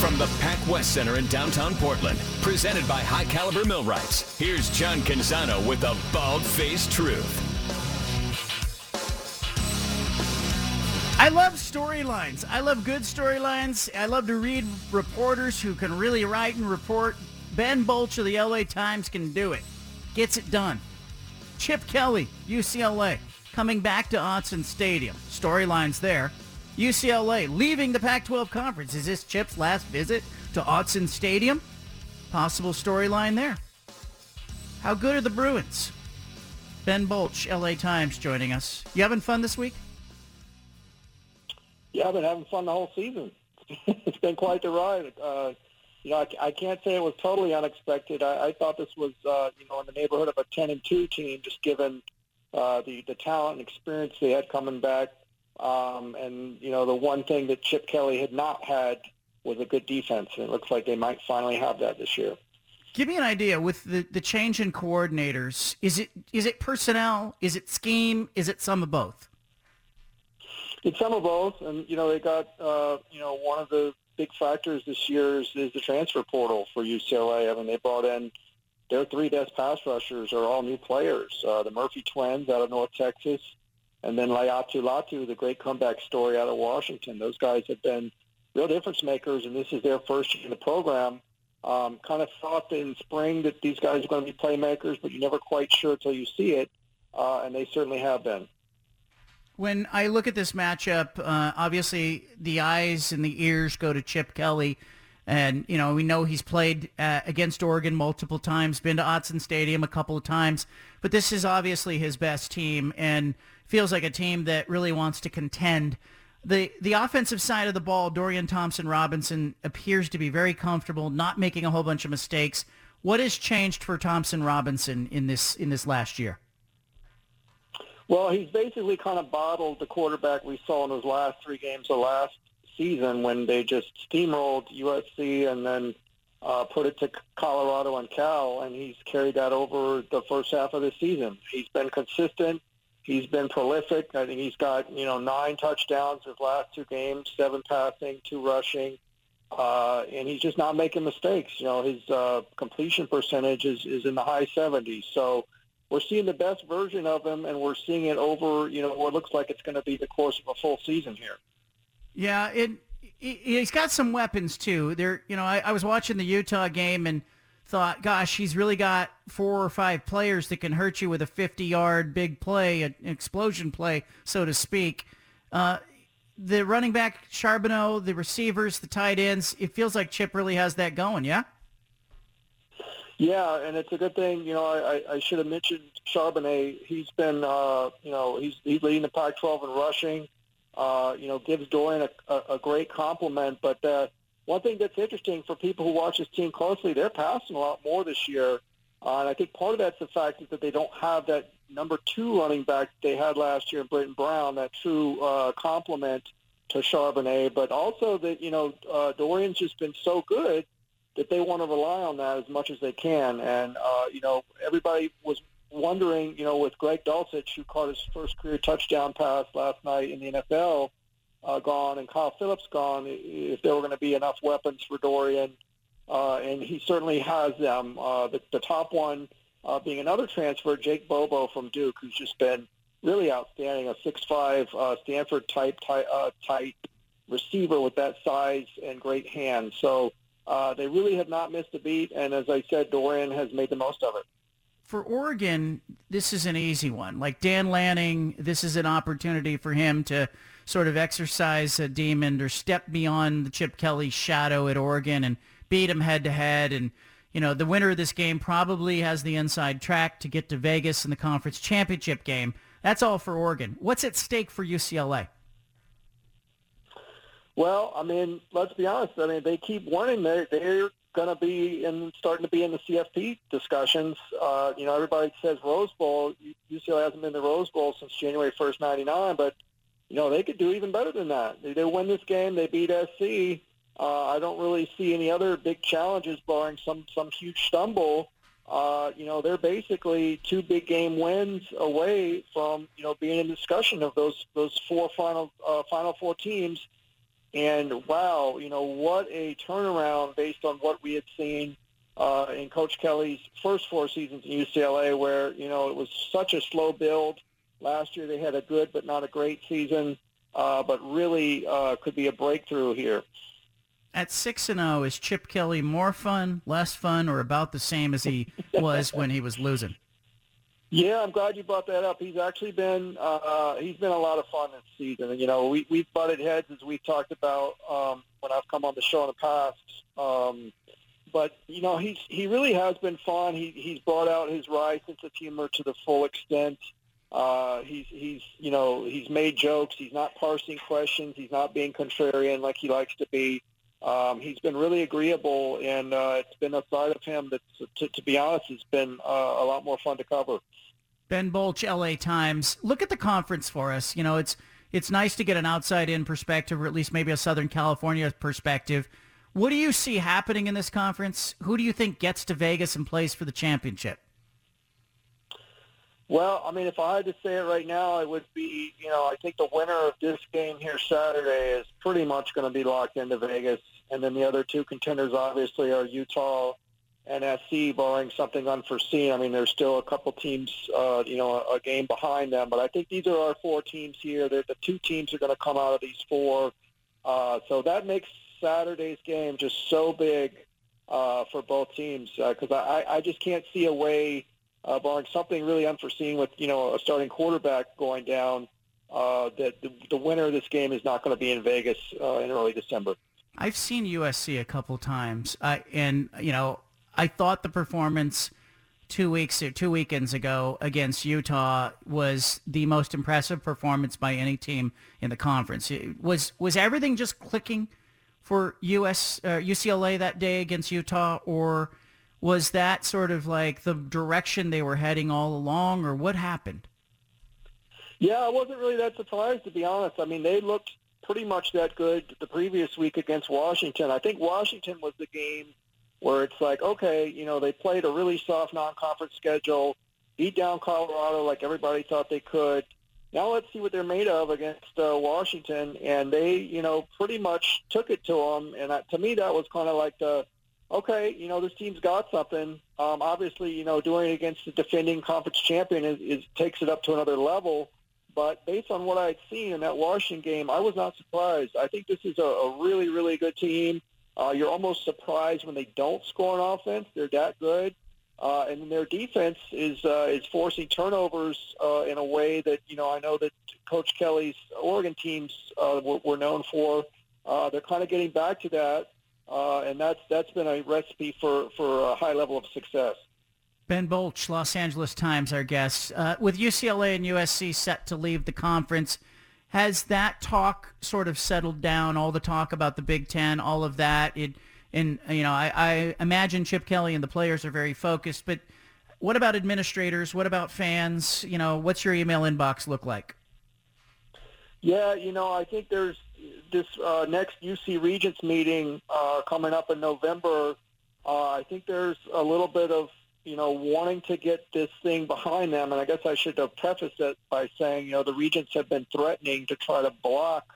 From the Pac West Center in downtown Portland, presented by High Caliber Millwrights, here's John Canzano with the Bald Faced Truth. I love storylines. I love good storylines. I love to read reporters who can really write and report. Ben Bolch of the LA Times can do it. Gets it done. Chip Kelly, UCLA, coming back to Autzen Stadium. Storylines there. UCLA leaving the Pac-12 conference. Is this Chip's last visit to Autzen Stadium? Possible storyline there. How good are the Bruins? Ben Bolch, LA Times, joining us. You having fun this week? Yeah, I've been having fun the whole season. it's been quite the ride. Uh, you know, I, I can't say it was totally unexpected. I, I thought this was, uh, you know, in the neighborhood of a 10 and 2 team, just given uh, the the talent and experience they had coming back. Um, and you know, the one thing that Chip Kelly had not had was a good defense, and it looks like they might finally have that this year. Give me an idea with the, the change in coordinators. Is it is it personnel? Is it scheme? Is it some of both? It's some of both, and you know they got uh, you know one of the big factors this year is, is the transfer portal for UCLA. I mean they brought in their three best pass rushers are all new players. Uh, the Murphy twins out of North Texas, and then Laiatu Latu, the great comeback story out of Washington. Those guys have been real difference makers, and this is their first year in the program. Um, kind of thought in spring that these guys are going to be playmakers, but you're never quite sure until you see it, uh, and they certainly have been. When I look at this matchup, uh, obviously the eyes and the ears go to Chip Kelly. And, you know, we know he's played uh, against Oregon multiple times, been to Autzen Stadium a couple of times. But this is obviously his best team and feels like a team that really wants to contend. The, the offensive side of the ball, Dorian Thompson-Robinson appears to be very comfortable, not making a whole bunch of mistakes. What has changed for Thompson-Robinson in this, in this last year? Well, he's basically kind of bottled the quarterback we saw in his last three games of last season when they just steamrolled USC and then uh, put it to Colorado and Cal, and he's carried that over the first half of the season. He's been consistent. He's been prolific. I think he's got you know nine touchdowns his last two games, seven passing, two rushing, uh, and he's just not making mistakes. You know his uh, completion percentage is, is in the high 70s. So we're seeing the best version of him, and we're seeing it over, you know, what looks like it's going to be the course of a full season here. Yeah, it, he's got some weapons too. There, you know, I, I was watching the Utah game and thought, gosh, he's really got four or five players that can hurt you with a 50-yard big play, an explosion play, so to speak. Uh, the running back, Charbonnet, the receivers, the tight ends, it feels like Chip really has that going, yeah? Yeah, and it's a good thing. You know, I, I should have mentioned Charbonnet. He's been, uh, you know, he's he's leading the Pac-12 in rushing. Uh, you know, gives Dorian a, a, a great complement. But uh, one thing that's interesting for people who watch this team closely, they're passing a lot more this year. Uh, and I think part of that's the fact that they don't have that number two running back they had last year in Brittain Brown, that true uh, complement to Charbonnet. But also that, you know, uh, Dorian's just been so good that they want to rely on that as much as they can. And, uh, you know, everybody was wondering, you know, with Greg Dulcich, who caught his first career touchdown pass last night in the NFL, uh, gone, and Kyle Phillips gone, if there were going to be enough weapons for Dorian. Uh, and he certainly has them. Uh, the, the top one uh, being another transfer, Jake Bobo from Duke, who's just been really outstanding, a 6'5", uh, Stanford type, type, uh, type receiver with that size and great hands. So uh, they really have not missed a beat, and as I said, Dorian has made the most of it. For Oregon, this is an easy one. Like Dan Lanning, this is an opportunity for him to sort of exercise a demon or step beyond the Chip Kelly shadow at Oregon and beat him head to head. And, you know, the winner of this game probably has the inside track to get to Vegas in the conference championship game. That's all for Oregon. What's at stake for UCLA? Well, I mean, let's be honest. I mean, they keep winning. They're they're going to be in starting to be in the CFP discussions. Uh, you know, everybody says Rose Bowl. UCLA hasn't been in the Rose Bowl since January 1st, 99, but, you know, they could do even better than that. They, win this game. They beat SC. Uh, I don't really see any other big challenges barring some, some huge stumble. Uh, you know, they're basically two big game wins away from, you know, being in discussion of those, those four final, uh, final four teams and wow, you know, what a turnaround based on what we had seen uh, in Coach Kelly's first four seasons in UCLA, where, you know, it was such a slow build. Last year they had a good but not a great season, uh, but really uh, could be a breakthrough here. At 6 and 0, is Chip Kelly more fun, less fun, or about the same as he was when he was losing? Yeah, I'm glad you brought that up. He's actually been uh, he's been a lot of fun this season. And, you know, we we've butted heads as we talked about um, when I've come on the show in the past. Um, but you know, he's he really has been fun. He he's brought out his wry sense of humor to the full extent. Uh, he's he's you know he's made jokes. He's not parsing questions. He's not being contrarian like he likes to be. Um, he's been really agreeable, and uh, it's been a side of him that, to, to be honest, has been uh, a lot more fun to cover. Ben Bolch, LA Times. Look at the conference for us. You know, it's it's nice to get an outside-in perspective, or at least maybe a Southern California perspective. What do you see happening in this conference? Who do you think gets to Vegas and plays for the championship? Well, I mean, if I had to say it right now, it would be, you know, I think the winner of this game here Saturday is pretty much going to be locked into Vegas. And then the other two contenders, obviously, are Utah and SC, barring something unforeseen. I mean, there's still a couple teams, uh, you know, a, a game behind them. But I think these are our four teams here. They're, the two teams are going to come out of these four. Uh, so that makes Saturday's game just so big uh, for both teams because uh, I, I just can't see a way, uh, barring something really unforeseen with, you know, a starting quarterback going down, uh, that the, the winner of this game is not going to be in Vegas uh, in early December. I've seen USC a couple times, uh, and you know I thought the performance two weeks two weekends ago against Utah was the most impressive performance by any team in the conference. It was was everything just clicking for US uh, UCLA that day against Utah, or was that sort of like the direction they were heading all along, or what happened? Yeah, I wasn't really that surprised to be honest. I mean, they looked pretty much that good the previous week against Washington. I think Washington was the game where it's like, okay, you know, they played a really soft non-conference schedule, beat down Colorado like everybody thought they could. Now let's see what they're made of against uh, Washington, and they, you know, pretty much took it to them. And that, to me, that was kind of like the, okay, you know, this team's got something. Um, obviously, you know, doing it against the defending conference champion is, is takes it up to another level. But based on what I'd seen in that Washington game, I was not surprised. I think this is a, a really, really good team. Uh, you're almost surprised when they don't score on offense. They're that good. Uh, and their defense is uh, is forcing turnovers uh, in a way that you know I know that Coach Kelly's Oregon teams uh, were, were known for. Uh, they're kind of getting back to that, uh, and that's that's been a recipe for for a high level of success. Ben Bolch, Los Angeles Times, our guest. Uh, with UCLA and USC set to leave the conference, has that talk sort of settled down? All the talk about the Big Ten, all of that. It, and you know, I, I imagine Chip Kelly and the players are very focused. But what about administrators? What about fans? You know, what's your email inbox look like? Yeah, you know, I think there's this uh, next UC Regents meeting uh, coming up in November. Uh, I think there's a little bit of you know, wanting to get this thing behind them. And I guess I should have prefaced it by saying, you know, the regents have been threatening to try to block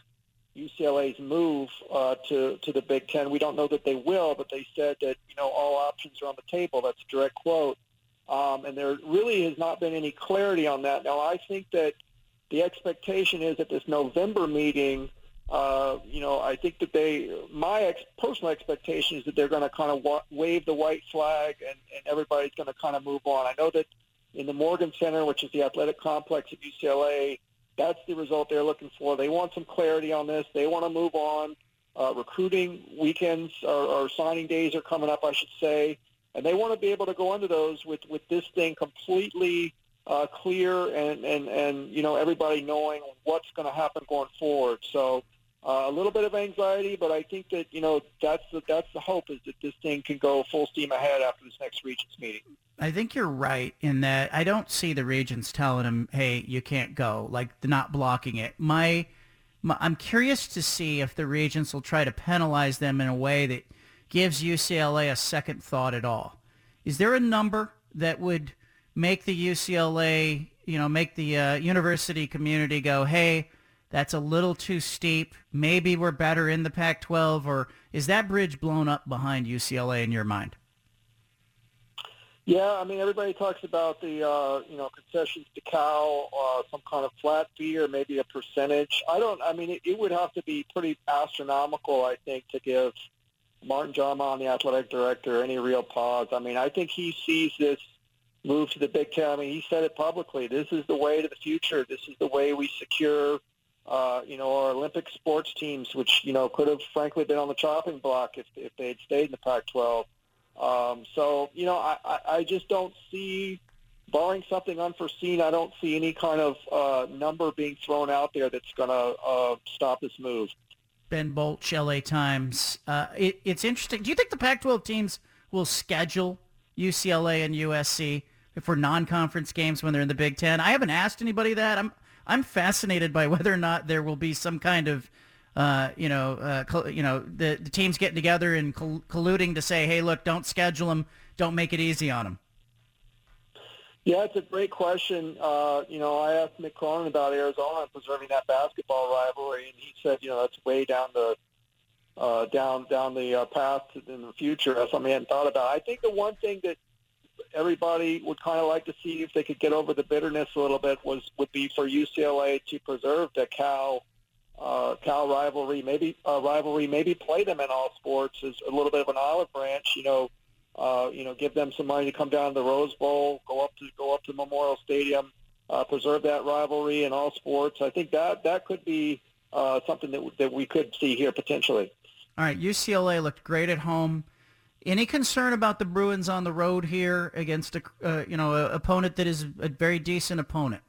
UCLA's move uh, to to the Big Ten. We don't know that they will, but they said that you know all options are on the table. That's a direct quote. Um, and there really has not been any clarity on that. Now, I think that the expectation is at this November meeting uh, you know, I think that they, my ex, personal expectation is that they're going to kind of wa- wave the white flag and, and everybody's going to kind of move on. I know that in the Morgan Center, which is the athletic complex at UCLA, that's the result they're looking for. They want some clarity on this. They want to move on. Uh, recruiting weekends or, or signing days are coming up, I should say, and they want to be able to go into those with, with this thing completely uh, clear and, and, and, you know, everybody knowing what's going to happen going forward. So Uh, a little bit of anxiety, but I think that you know that's the, that's the hope is that this thing can go full steam ahead after this next regents meeting. I think you're right in that I don't see the regents telling them, "Hey, you can't go," like not blocking it. My, my I'm curious to see if the regents will try to penalize them in a way that gives UCLA a second thought at all. Is there a number that would make the UCLA, you know, make the uh, university community go, "Hey"? That's a little too steep. Maybe we're better in the Pac-12, or is that bridge blown up behind UCLA in your mind? Yeah, I mean, everybody talks about the uh, you know concessions to Cal, uh, some kind of flat fee, or maybe a percentage. I don't. I mean, it, it would have to be pretty astronomical, I think, to give Martin Jarmond, the athletic director, any real pause. I mean, I think he sees this move to the Big Ten. I mean, he said it publicly. This is the way to the future. This is the way we secure uh, you know, our Olympic sports teams, which, you know, could have frankly been on the chopping block if, if they had stayed in the Pac-12. Um, so, you know, I, I, I just don't see, barring something unforeseen, I don't see any kind of uh, number being thrown out there that's going to uh, stop this move. Ben Bolch, LA Times. Uh, it, it's interesting. Do you think the Pac-12 teams will schedule UCLA and USC for non-conference games when they're in the Big Ten? I haven't asked anybody that. I'm I'm fascinated by whether or not there will be some kind of, uh, you know, uh, you know, the, the teams getting together and colluding to say, hey, look, don't schedule them, don't make it easy on them. Yeah, it's a great question. Uh, you know, I asked Mick Cronin about Arizona preserving that basketball rivalry, and he said, you know, that's way down the uh, down down the uh, path in the future. That's something I hadn't thought about. I think the one thing that everybody would kind of like to see if they could get over the bitterness a little bit was would be for UCLA to preserve the Cal uh, Cal rivalry, maybe uh, rivalry, maybe play them in all sports as a little bit of an olive branch. You know, uh, you know, give them some money to come down to the Rose Bowl, go up to go up to Memorial Stadium, uh, preserve that rivalry in all sports. I think that that could be uh, something that that we could see here potentially. All right, UCLA looked great at home. Any concern about the Bruins on the road here against a uh, you know a opponent that is a very decent opponent?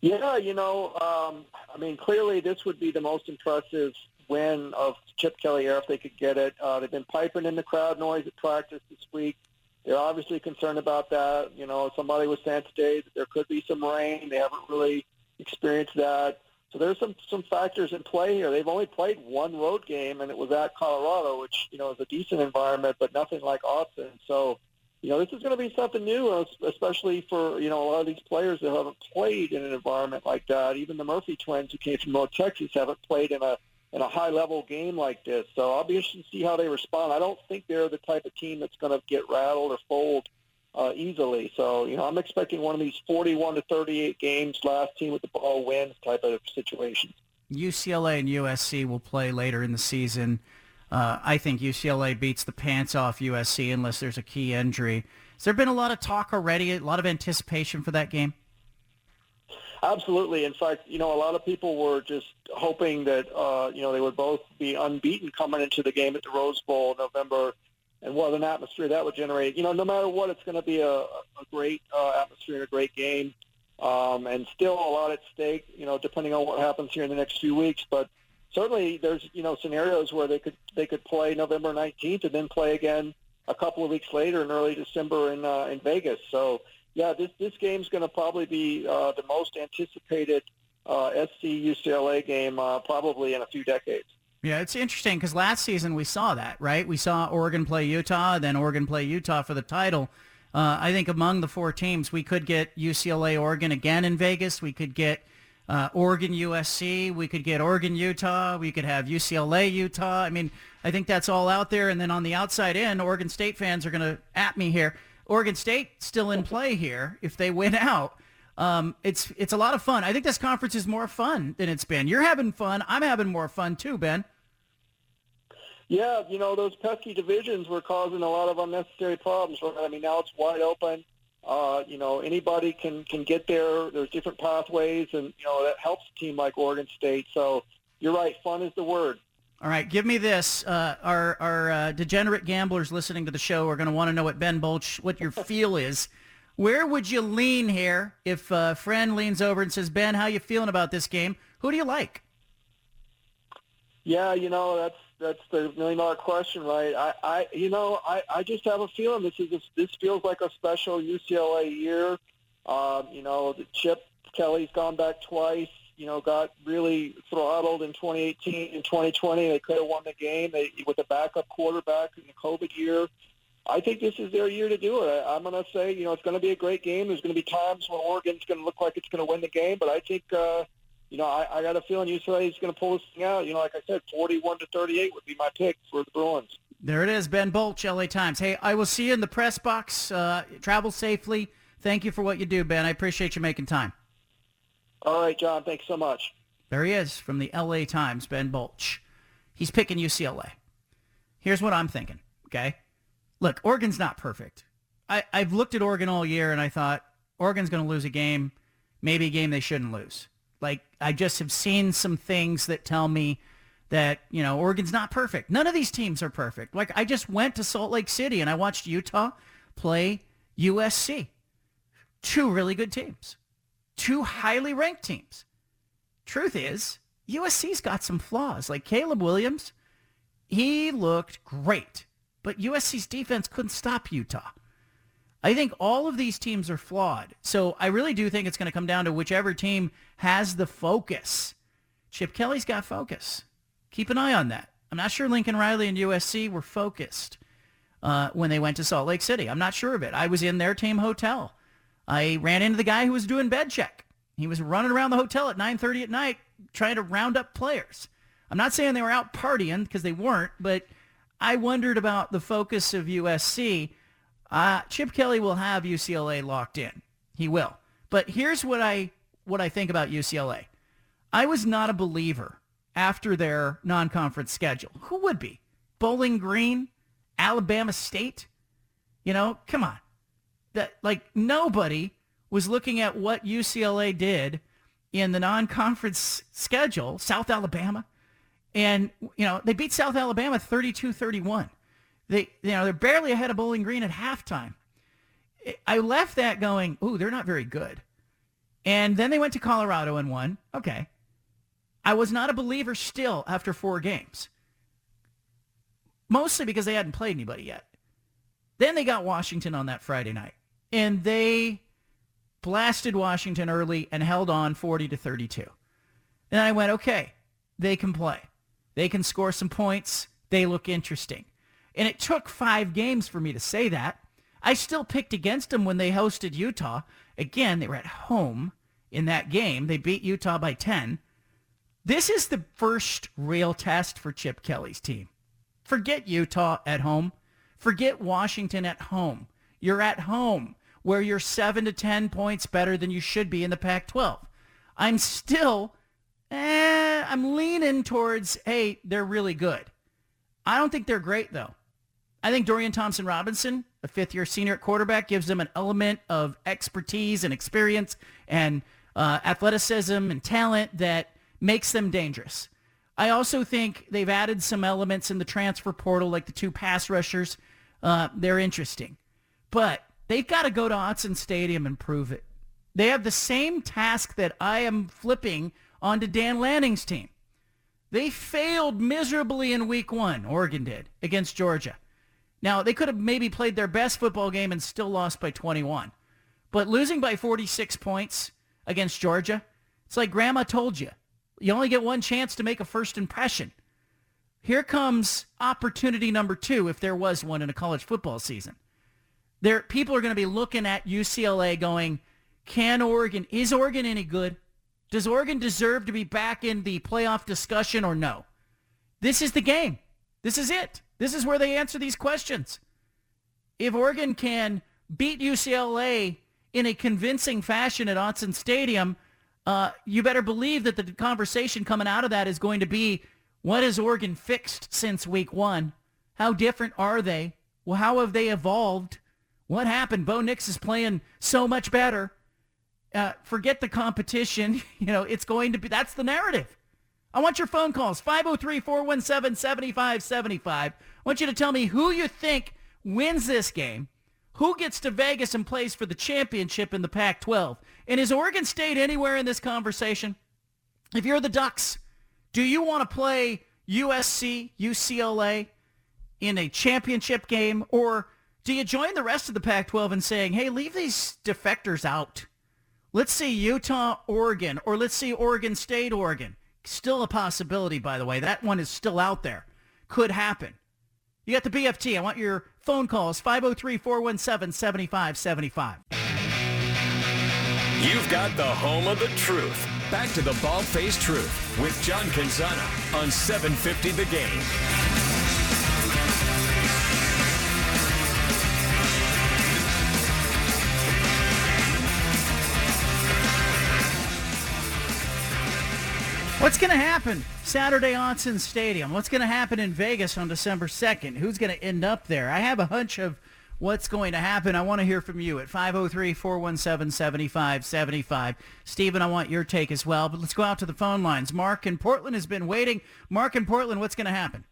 Yeah, you know, um, I mean, clearly this would be the most impressive win of Chip Kelly Air if they could get it. Uh, they've been piping in the crowd noise at practice this week. They're obviously concerned about that. You know, somebody was saying today that there could be some rain. They haven't really experienced that. So there's some some factors in play here. They've only played one road game, and it was at Colorado, which you know is a decent environment, but nothing like Autzen. So you know this is going to be something new, especially for you know a lot of these players that haven't played in an environment like that. Even the Murphy twins, who came from North Texas, haven't played in a in a high level game like this. So I'll be interested to see how they respond. I don't think they're the type of team that's going to get rattled or fold uh, easily. So, you know, I'm expecting one of these 41 to 38 games, last team with the ball wins type of situation. UCLA and USC will play later in the season. Uh, I think UCLA beats the pants off USC unless there's a key injury. Has there been a lot of talk already, a lot of anticipation for that game? Absolutely. In fact, you know, a lot of people were just hoping that, uh, you know, they would both be unbeaten coming into the game at the Rose Bowl November and what an atmosphere that would generate. You know, no matter what, it's going to be a, a great uh, atmosphere and a great game, um, and still a lot at stake. You know, depending on what happens here in the next few weeks, but certainly there's you know scenarios where they could they could play November 19th and then play again a couple of weeks later in early December in uh, in Vegas. So yeah, this this game's going to probably be uh, the most anticipated uh, SC UCLA game uh, probably in a few decades. Yeah, it's interesting because last season we saw that, right? We saw Oregon play Utah, then Oregon play Utah for the title. Uh, I think among the four teams, we could get UCLA, Oregon again in Vegas. We could get uh, Oregon, USC. We could get Oregon, Utah. We could have UCLA, Utah. I mean, I think that's all out there. And then on the outside end, Oregon State fans are going to at me here. Oregon State still in play here if they win out. Um, it's it's a lot of fun. I think this conference is more fun than it's been. You're having fun. I'm having more fun too, Ben. Yeah, you know, those pesky divisions were causing a lot of unnecessary problems. I mean, now it's wide open. Uh, you know, anybody can can get there. There's different pathways, and you know that helps a team like Oregon State. So you're right. Fun is the word. All right, give me this. Uh, our our uh, degenerate gamblers listening to the show are going to want to know what Ben Bolch, what your feel is. Where would you lean here if a friend leans over and says, "Ben, how you feeling about this game? Who do you like?" Yeah, you know that's that's the million dollar question, right? I, I you know I, I just have a feeling this is a, this feels like a special UCLA year. Um, you know, the Chip Kelly's gone back twice. You know, got really throttled in 2018 and 2020. They could have won the game they, with a backup quarterback in the COVID year. I think this is their year to do it. I, I'm going to say, you know, it's going to be a great game. There's going to be times when Oregon's going to look like it's going to win the game, but I think, uh, you know, I, I got a feeling UCLA is going to pull this thing out. You know, like I said, 41 to 38 would be my pick for the Bruins. There it is, Ben Bolch, LA Times. Hey, I will see you in the press box. Uh, travel safely. Thank you for what you do, Ben. I appreciate you making time. All right, John. Thanks so much. There he is from the LA Times, Ben Bolch. He's picking UCLA. Here's what I'm thinking, okay? Look, Oregon's not perfect. I, I've looked at Oregon all year and I thought Oregon's going to lose a game, maybe a game they shouldn't lose. Like, I just have seen some things that tell me that, you know, Oregon's not perfect. None of these teams are perfect. Like, I just went to Salt Lake City and I watched Utah play USC. Two really good teams. Two highly ranked teams. Truth is, USC's got some flaws. Like Caleb Williams, he looked great, but USC's defense couldn't stop Utah. I think all of these teams are flawed. So I really do think it's going to come down to whichever team has the focus. Chip Kelly's got focus. Keep an eye on that. I'm not sure Lincoln Riley and USC were focused uh, when they went to Salt Lake City. I'm not sure of it. I was in their team hotel. I ran into the guy who was doing bed check. He was running around the hotel at 9:30 at night trying to round up players. I'm not saying they were out partying because they weren't, but I wondered about the focus of USC. Uh, Chip Kelly will have UCLA locked in. He will. But here's what I what I think about UCLA. I was not a believer after their non-conference schedule. Who would be? Bowling Green, Alabama State? You know, come on. That like nobody was looking at what UCLA did in the non-conference schedule, South Alabama. And, you know, they beat South Alabama 32-31. They, you know, they're barely ahead of Bowling Green at halftime. I left that going, ooh, they're not very good. And then they went to Colorado and won. Okay. I was not a believer still after four games. Mostly because they hadn't played anybody yet. Then they got Washington on that Friday night. And they blasted Washington early and held on 40 to 32. And I went, okay, they can play. They can score some points. They look interesting. And it took five games for me to say that. I still picked against them when they hosted Utah. Again, they were at home in that game. They beat Utah by 10. This is the first real test for Chip Kelly's team. Forget Utah at home. Forget Washington at home. You're at home where you're 7 to 10 points better than you should be in the Pac-12. I'm still, eh, I'm leaning towards, hey, they're really good. I don't think they're great, though. I think Dorian Thompson-Robinson, a fifth-year senior at quarterback, gives them an element of expertise and experience and uh, athleticism and talent that makes them dangerous. I also think they've added some elements in the transfer portal, like the two pass rushers. Uh, they're interesting. But They've got to go to Autzen Stadium and prove it. They have the same task that I am flipping onto Dan Lanning's team. They failed miserably in week one, Oregon did, against Georgia. Now, they could have maybe played their best football game and still lost by 21. But losing by 46 points against Georgia, it's like grandma told you. You only get one chance to make a first impression. Here comes opportunity number two, if there was one in a college football season. There, people are going to be looking at UCLA going, can Oregon, is Oregon any good? Does Oregon deserve to be back in the playoff discussion or no? This is the game. This is it. This is where they answer these questions. If Oregon can beat UCLA in a convincing fashion at Autzen Stadium, uh, you better believe that the conversation coming out of that is going to be, what has Oregon fixed since week one? How different are they? Well, how have they evolved? What happened? Bo Nix is playing so much better. Uh, forget the competition. You know, it's going to be, that's the narrative. I want your phone calls, 503-417-7575. I want you to tell me who you think wins this game, who gets to Vegas and plays for the championship in the Pac-12. And is Oregon State anywhere in this conversation? If you're the Ducks, do you want to play USC, UCLA in a championship game? Or do you join the rest of the Pac-12 in saying, hey, leave these defectors out? Let's see Utah, Oregon, or let's see Oregon State, Oregon. Still a possibility, by the way. That one is still out there. Could happen. You got the BFT. I want your phone calls, 503-417-7575. You've got the home of the truth. Back to the bald-faced truth with John Canzano on 750 The Game. What's going to happen Saturday Autzen Stadium? What's going to happen in Vegas on December 2nd? Who's going to end up there? I have a hunch of what's going to happen. I want to hear from you at 503-417-7575. Stephen, I want your take as well, but let's go out to the phone lines. Mark in Portland has been waiting. Mark in Portland, what's going to happen?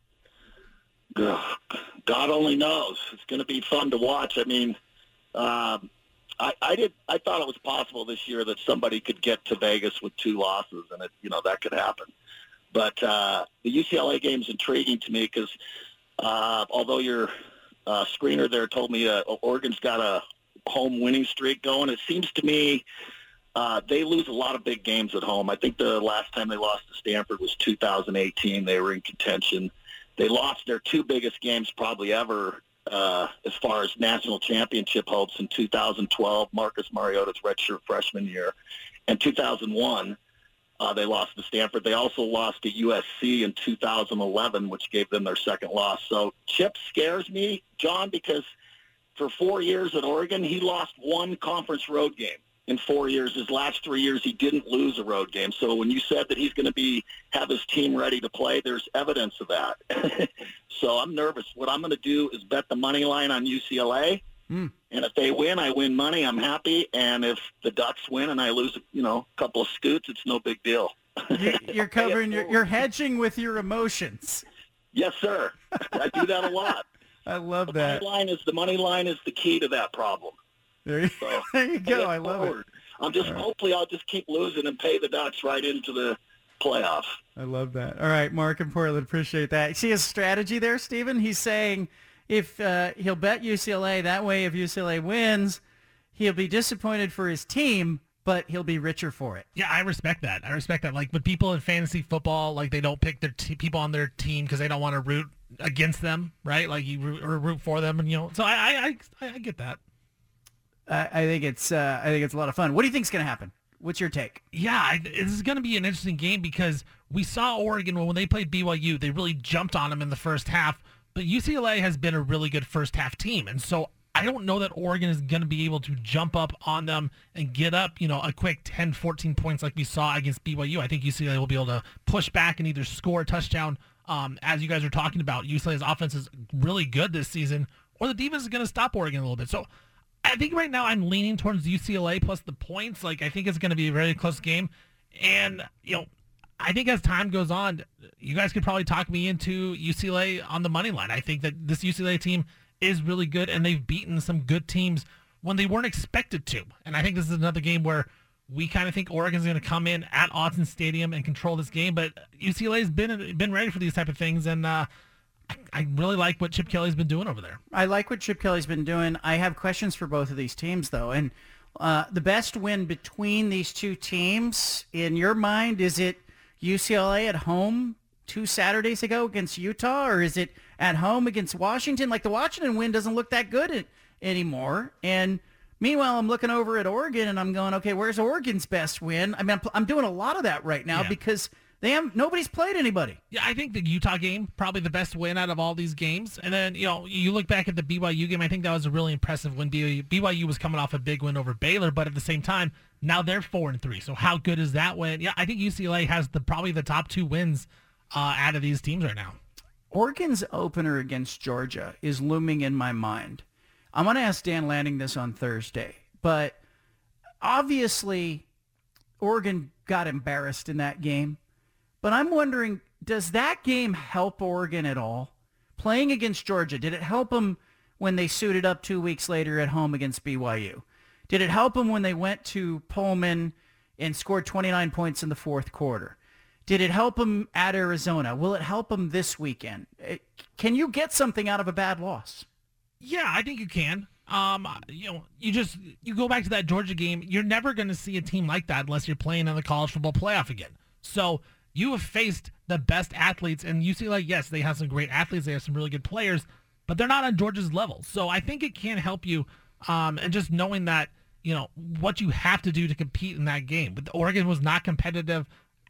God only knows. It's going to be fun to watch. I mean, um, I, I did. I thought it was possible this year that somebody could get to Vegas with two losses, and it, you know that could happen. But uh, the UCLA game is intriguing to me because uh, although your uh, screener there told me uh, Oregon's got a home winning streak going, it seems to me uh, they lose a lot of big games at home. I think the last time they lost to Stanford was 2018. They were in contention. They lost their two biggest games probably ever uh, as far as national championship hopes in 2012, Marcus Mariota's redshirt freshman year, and 2001. Uh, they lost to Stanford. They also lost to USC in 2011, which gave them their second loss. So Chip scares me, John, because for four years at Oregon, he lost one conference road game in four years. His last three years, he didn't lose a road game. So when you said that he's going to be have his team ready to play, there's evidence of that. so I'm nervous. What I'm going to do is bet the money line on UCLA. Mm. And if they win, I win money. I'm happy. And if the Ducks win and I lose, you know, a couple of scoots, it's no big deal. You're covering, you're, you're hedging with your emotions. Yes, sir. I do that a lot. I love the that. Money line is the money line is the key to that problem. There you, so, there you go. I love forward. it. I'm just right. hopefully I'll just keep losing and pay the Ducks right into the playoffs. I love that. All right, Mark in Portland, appreciate that. See his strategy there, Stephen? He's saying if uh, he'll bet UCLA that way, if UCLA wins, he'll be disappointed for his team, but he'll be richer for it. Yeah, I respect that. I respect that. Like with people in fantasy football, like they don't pick their t- people on their team because they don't want to root against them, right? Like you root, or root for them, and you know. So I I I, I get that. I think it's uh, I think it's a lot of fun. What do you think is going to happen? What's your take? Yeah, this is going to be an interesting game because we saw Oregon when they played BYU, they really jumped on them in the first half. But UCLA has been a really good first half team, and so I don't know that Oregon is going to be able to jump up on them and get up, you know, a quick 10, 14 points like we saw against BYU. I think UCLA will be able to push back and either score a touchdown. Um, as you guys are talking about, UCLA's offense is really good this season, or the defense is going to stop Oregon a little bit. So I think right now I'm leaning towards UCLA plus the points. Like I think it's going to be a very close game, and you know, I think as time goes on, you guys could probably talk me into UCLA on the money line. I think that this UCLA team is really good, and they've beaten some good teams when they weren't expected to. And I think this is another game where we kind of think Oregon's going to come in at Autzen Stadium and control this game, but UCLA's been been ready for these type of things, and uh, I really like what Chip Kelly's been doing over there. I like what Chip Kelly's been doing. I have questions for both of these teams, though. And uh, the best win between these two teams, in your mind, is it UCLA at home two Saturdays ago against Utah, or is it at home against Washington? Like the Washington win doesn't look that good anymore. And meanwhile, I'm looking over at Oregon and I'm going, okay, where's Oregon's best win? I mean, I'm, I'm doing a lot of that right now yeah. because – they have nobody's played anybody. Yeah, I think the Utah game probably the best win out of all these games. And then you know you look back at the BYU game. I think that was a really impressive win. BYU was coming off a big win over Baylor, but at the same time now they're four and three. So how good is that win? Yeah, I think UCLA has the probably the top two wins uh, out of these teams right now. Oregon's opener against Georgia is looming in my mind. I'm going to ask Dan Lanning this on Thursday, but obviously Oregon got embarrassed in that game. But I'm wondering, does that game help Oregon at all? Playing against Georgia, did it help them when they suited up two weeks later at home against BYU? Did it help them when they went to Pullman and scored 29 points in the fourth quarter? Did it help them at Arizona? Will it help them this weekend? It, can you get something out of a bad loss? Yeah, I think you can. Um, you know, you just you go back to that Georgia game. You're never going to see a team like that unless you're playing in the college football playoff again. So you have faced the best athletes, and UCLA. Yes, they have some great athletes. They have some really good players, but they're not on Georgia's level. So I think it can help you. Um, and just knowing that you know what you have to do to compete in that game. But Oregon was not competitive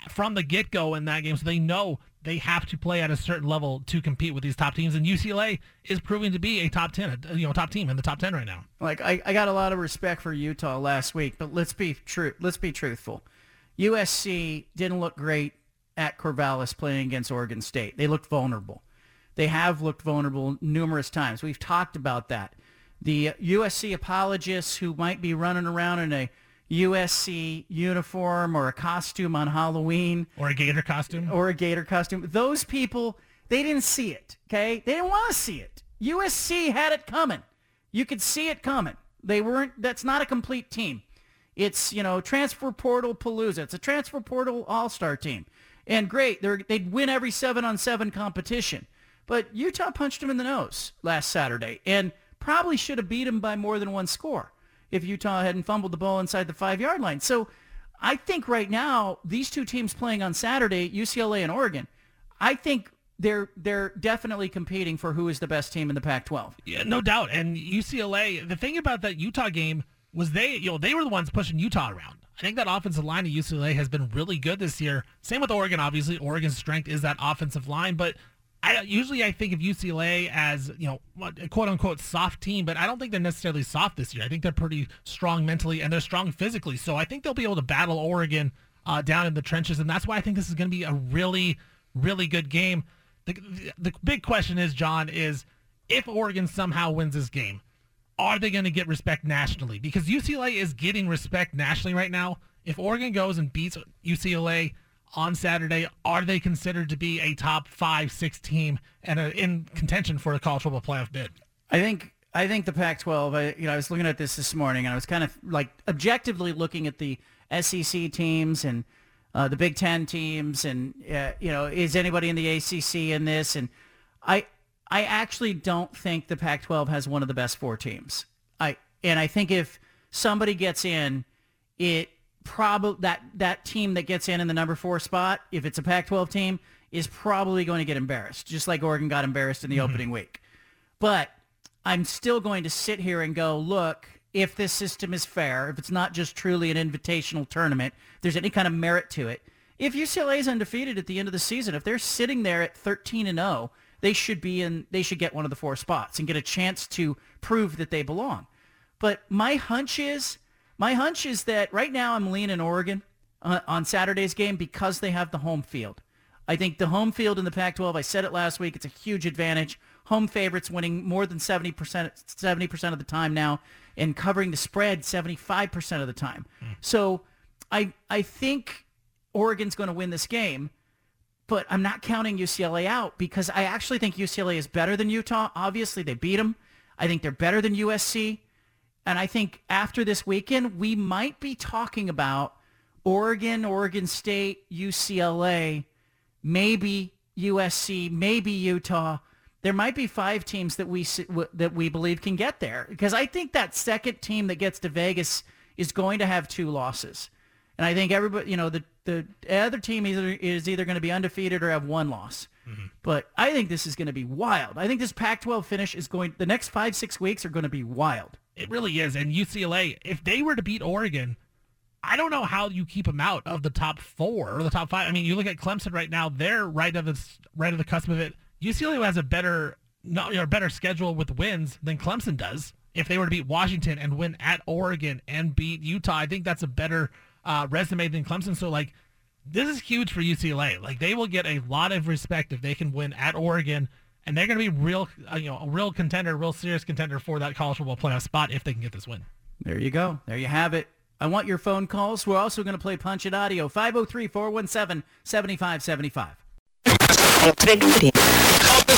from the get go in that game, so they know they have to play at a certain level to compete with these top teams. And UCLA is proving to be a top ten, you know, top team in the top ten right now. Like I, I got a lot of respect for Utah last week, but let's be true. Let's be truthful. USC didn't look great at Corvallis playing against Oregon State. They looked vulnerable. They have looked vulnerable numerous times. We've talked about that. The USC apologists who might be running around in a USC uniform or a costume on Halloween. Or a gator costume. Or a gator costume. Those people, they didn't see it, okay? They didn't want to see it. USC had it coming. You could see it coming. They weren't, that's not a complete team. It's, you know, transfer portal palooza. It's a transfer portal all-star team. And great, they'd win every seven-on-seven competition. But Utah punched them in the nose last Saturday and probably should have beat them by more than one score if Utah hadn't fumbled the ball inside the five-yard line. So I think right now, these two teams playing on Saturday, UCLA and Oregon, I think they're they're definitely competing for who is the best team in the Pac-12. Yeah, no doubt. And UCLA, the thing about that Utah game was they, you know, they were the ones pushing Utah around. I think that offensive line of UCLA has been really good this year. Same with Oregon, obviously. Oregon's strength is that offensive line, but I usually I think of UCLA as you know a quote unquote soft team, but I don't think they're necessarily soft this year. I think they're pretty strong mentally and they're strong physically. So I think they'll be able to battle Oregon uh, down in the trenches, and that's why I think this is going to be a really really good game. The, the big question is, John, is if Oregon somehow wins this game, are they going to get respect nationally? Because UCLA is getting respect nationally right now. If Oregon goes and beats UCLA on Saturday, are they considered to be a top five, six team and a, in contention for a college football playoff bid? I think I think the Pac-12. I, you know, I was looking at this this morning, and I was kind of like objectively looking at the SEC teams and uh, the Big Ten teams, and uh, you know, is anybody in the ACC in this? And I I actually don't think the Pac-12 has one of the best four teams. I and I think if somebody gets in, it probably that that team that gets in in the number four spot, if it's a Pac-12 team, is probably going to get embarrassed, just like Oregon got embarrassed in the mm-hmm. opening week. But I'm still going to sit here and go, look, if this system is fair, if it's not just truly an invitational tournament, if there's any kind of merit to it. If UCLA is undefeated at the end of the season, if they're sitting there at 13 and 0, they should be in they should get one of the four spots and get a chance to prove that they belong. But my hunch is my hunch is that right now I'm leaning Oregon uh, on Saturday's game because they have the home field. I think the home field in the Pac-12, I said it last week, it's a huge advantage. Home favorites winning more than 70%, 70% of the time now and covering the spread 75% of the time. Mm. So I, I think Oregon's going to win this game, but I'm not counting UCLA out because I actually think UCLA is better than Utah. Obviously, they beat them. I think they're better than USC. And I think after this weekend, we might be talking about Oregon, Oregon State, UCLA, maybe USC, maybe Utah. There might be five teams that we that we believe can get there because I think that second team that gets to Vegas is going to have two losses, and I think everybody, you know, the the other team either is either going to be undefeated or have one loss. Mm-hmm. But I think this is going to be wild. I think this Pac-12 finish is going. The next five six weeks are going to be wild. It really is. And UCLA, if they were to beat Oregon, I don't know how you keep them out of the top four or the top five. I mean, you look at Clemson right now; they're right of the right of the cusp of it. UCLA has a better, not you know, better schedule with wins than Clemson does. If they were to beat Washington and win at Oregon and beat Utah, I think that's a better uh, resume than Clemson. So like, this is huge for UCLA. Like they will get a lot of respect if they can win at Oregon and they're going to be real, uh, you know, a real contender, real serious contender for that college football playoff spot if they can get this win. There you go. There you have it. I want your phone calls. We're also going to play Punch It Audio, 503-417-7575.